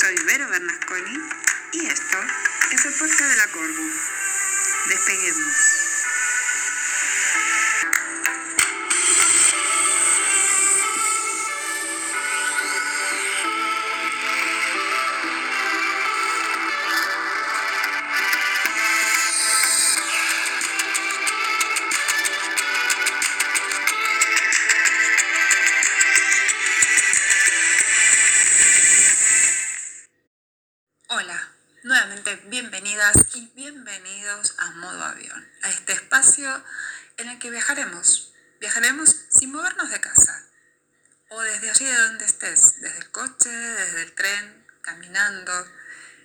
Soy Vero Bernasconi y esto es el podcast de la Corbu. Despeguemos. Hola, nuevamente bienvenidas y bienvenidos a Modo Avión, a este espacio en el que viajaremos. Viajaremos sin movernos de casa o desde allí de donde estés, desde el coche, desde el tren, caminando.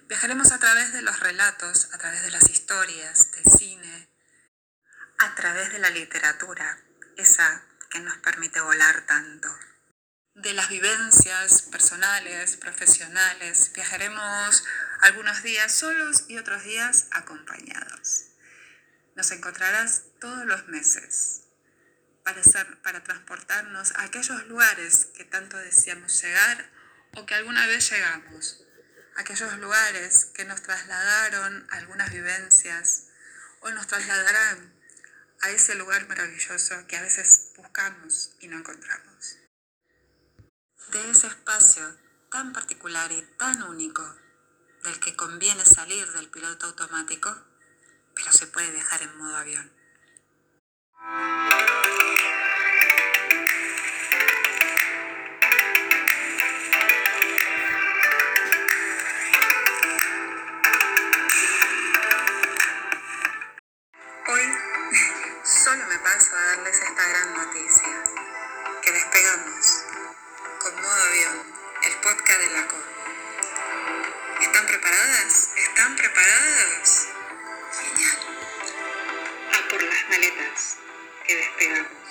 Viajaremos a través de los relatos, a través de las historias, del cine, a través de la literatura, esa que nos permite volar tanto de las vivencias personales, profesionales. Viajaremos algunos días solos y otros días acompañados. Nos encontrarás todos los meses para, ser, para transportarnos a aquellos lugares que tanto deseamos llegar o que alguna vez llegamos. Aquellos lugares que nos trasladaron algunas vivencias o nos trasladarán a ese lugar maravilloso que a veces buscamos y no encontramos de ese espacio tan particular y tan único del que conviene salir del piloto automático, pero se puede viajar en modo avión. Hoy solo me paso a darles esta gran noticia, que despegamos el podcast de la. ¿Están preparadas? ¿Están preparadas? Genial. A por las maletas, que despegamos.